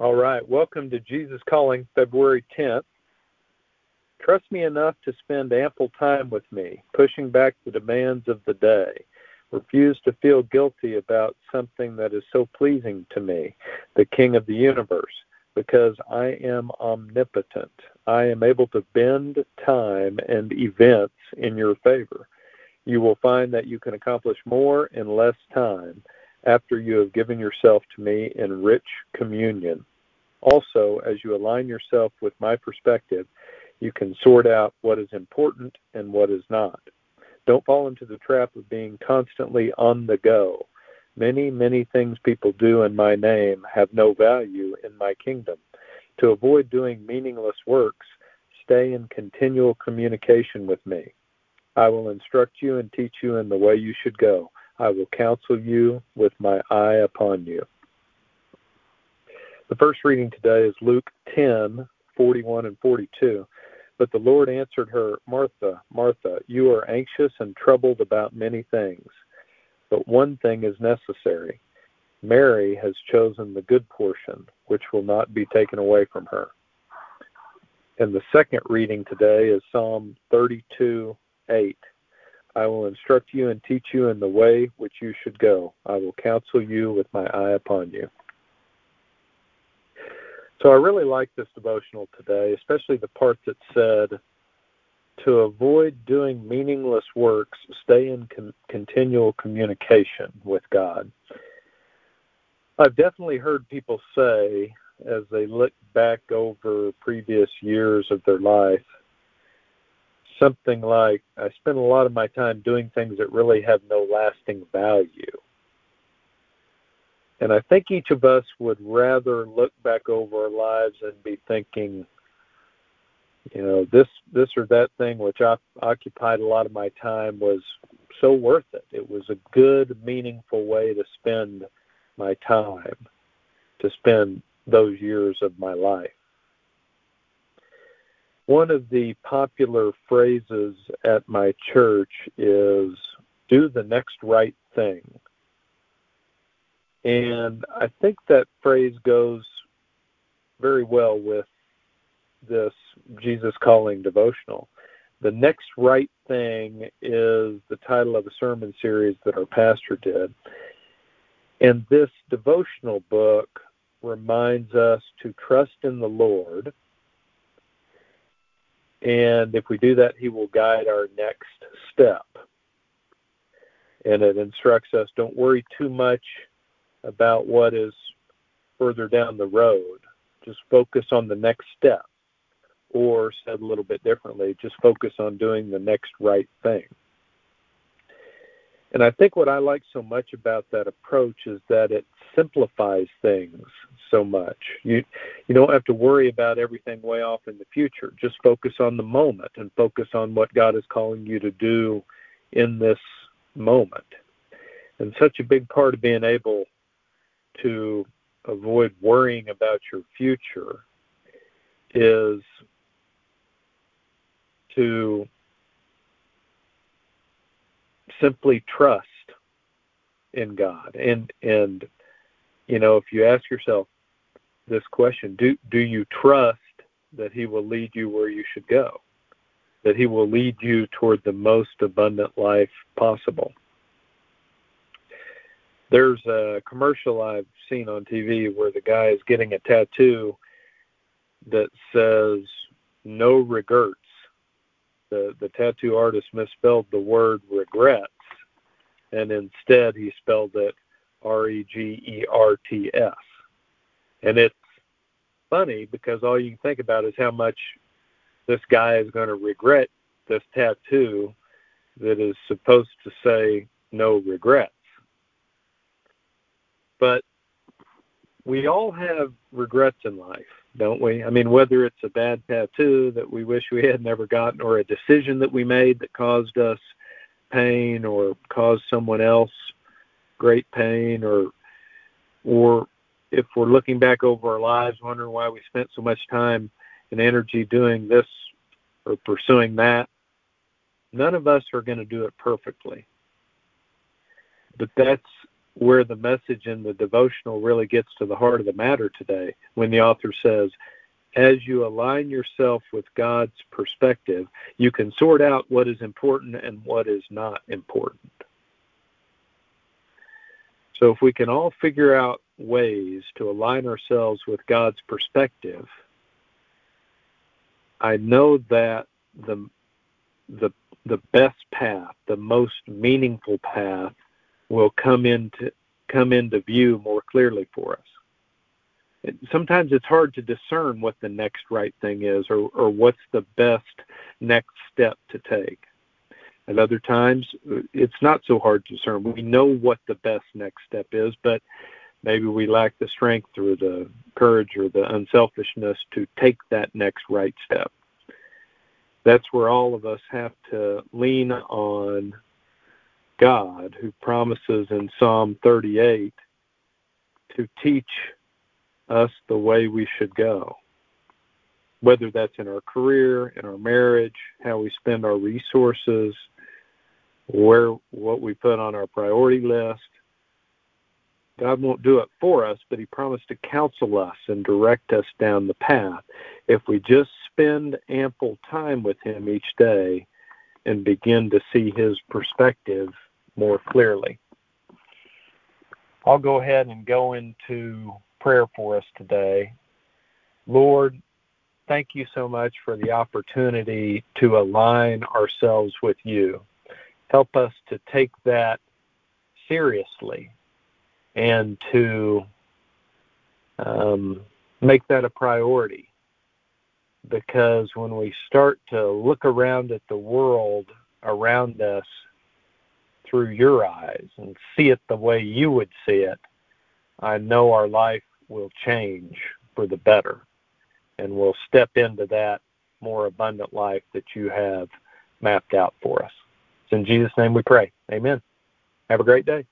All right. Welcome to Jesus Calling, February 10th. Trust me enough to spend ample time with me, pushing back the demands of the day. Refuse to feel guilty about something that is so pleasing to me, the King of the universe, because I am omnipotent. I am able to bend time and events in your favor. You will find that you can accomplish more in less time after you have given yourself to me in rich communion. Also, as you align yourself with my perspective, you can sort out what is important and what is not. Don't fall into the trap of being constantly on the go. Many, many things people do in my name have no value in my kingdom. To avoid doing meaningless works, stay in continual communication with me. I will instruct you and teach you in the way you should go. I will counsel you with my eye upon you. The first reading today is Luke 10 41 and 42. But the Lord answered her, Martha, Martha, you are anxious and troubled about many things, but one thing is necessary. Mary has chosen the good portion, which will not be taken away from her. And the second reading today is Psalm 32 8. I will instruct you and teach you in the way which you should go. I will counsel you with my eye upon you. So I really like this devotional today, especially the part that said, to avoid doing meaningless works, stay in con- continual communication with God. I've definitely heard people say, as they look back over previous years of their life, something like, I spend a lot of my time doing things that really have no lasting value. And I think each of us would rather look back over our lives and be thinking, you know, this this or that thing which occupied a lot of my time was so worth it. It was a good, meaningful way to spend my time, to spend those years of my life. One of the popular phrases at my church is do the next right thing. And I think that phrase goes very well with this Jesus Calling devotional. The next right thing is the title of a sermon series that our pastor did. And this devotional book reminds us to trust in the Lord. And if we do that, He will guide our next step. And it instructs us don't worry too much about what is further down the road. Just focus on the next step. Or, said a little bit differently, just focus on doing the next right thing. And I think what I like so much about that approach is that it simplifies things so much. You you don't have to worry about everything way off in the future. Just focus on the moment and focus on what God is calling you to do in this moment. And such a big part of being able to avoid worrying about your future is to simply trust in God. And and you know, if you ask yourself this question, do do you trust that he will lead you where you should go? That he will lead you toward the most abundant life possible? There's a commercial I've seen on TV where the guy is getting a tattoo that says no regrets. The the tattoo artist misspelled the word regrets and instead he spelled it R E G E R T S. And it's funny because all you can think about is how much this guy is going to regret this tattoo that is supposed to say no regrets. But we all have regrets in life, don't we? I mean, whether it's a bad tattoo that we wish we had never gotten, or a decision that we made that caused us pain, or caused someone else great pain, or or if we're looking back over our lives, wondering why we spent so much time and energy doing this or pursuing that, none of us are going to do it perfectly. But that's where the message in the devotional really gets to the heart of the matter today when the author says, as you align yourself with God's perspective, you can sort out what is important and what is not important. So, if we can all figure out ways to align ourselves with God's perspective, I know that the the the best path, the most meaningful path, will come into come into view more clearly for us. Sometimes it's hard to discern what the next right thing is or, or what's the best next step to take. At other times, it's not so hard to discern. We know what the best next step is, but maybe we lack the strength or the courage or the unselfishness to take that next right step. That's where all of us have to lean on God, who promises in Psalm 38 to teach us the way we should go. Whether that's in our career, in our marriage, how we spend our resources, where what we put on our priority list. God won't do it for us, but He promised to counsel us and direct us down the path if we just spend ample time with Him each day and begin to see His perspective more clearly. I'll go ahead and go into prayer for us today. Lord, thank you so much for the opportunity to align ourselves with you. Help us to take that seriously and to um, make that a priority. Because when we start to look around at the world around us through your eyes and see it the way you would see it, I know our life will change for the better and we'll step into that more abundant life that you have mapped out for us. It's in Jesus' name we pray. Amen. Have a great day.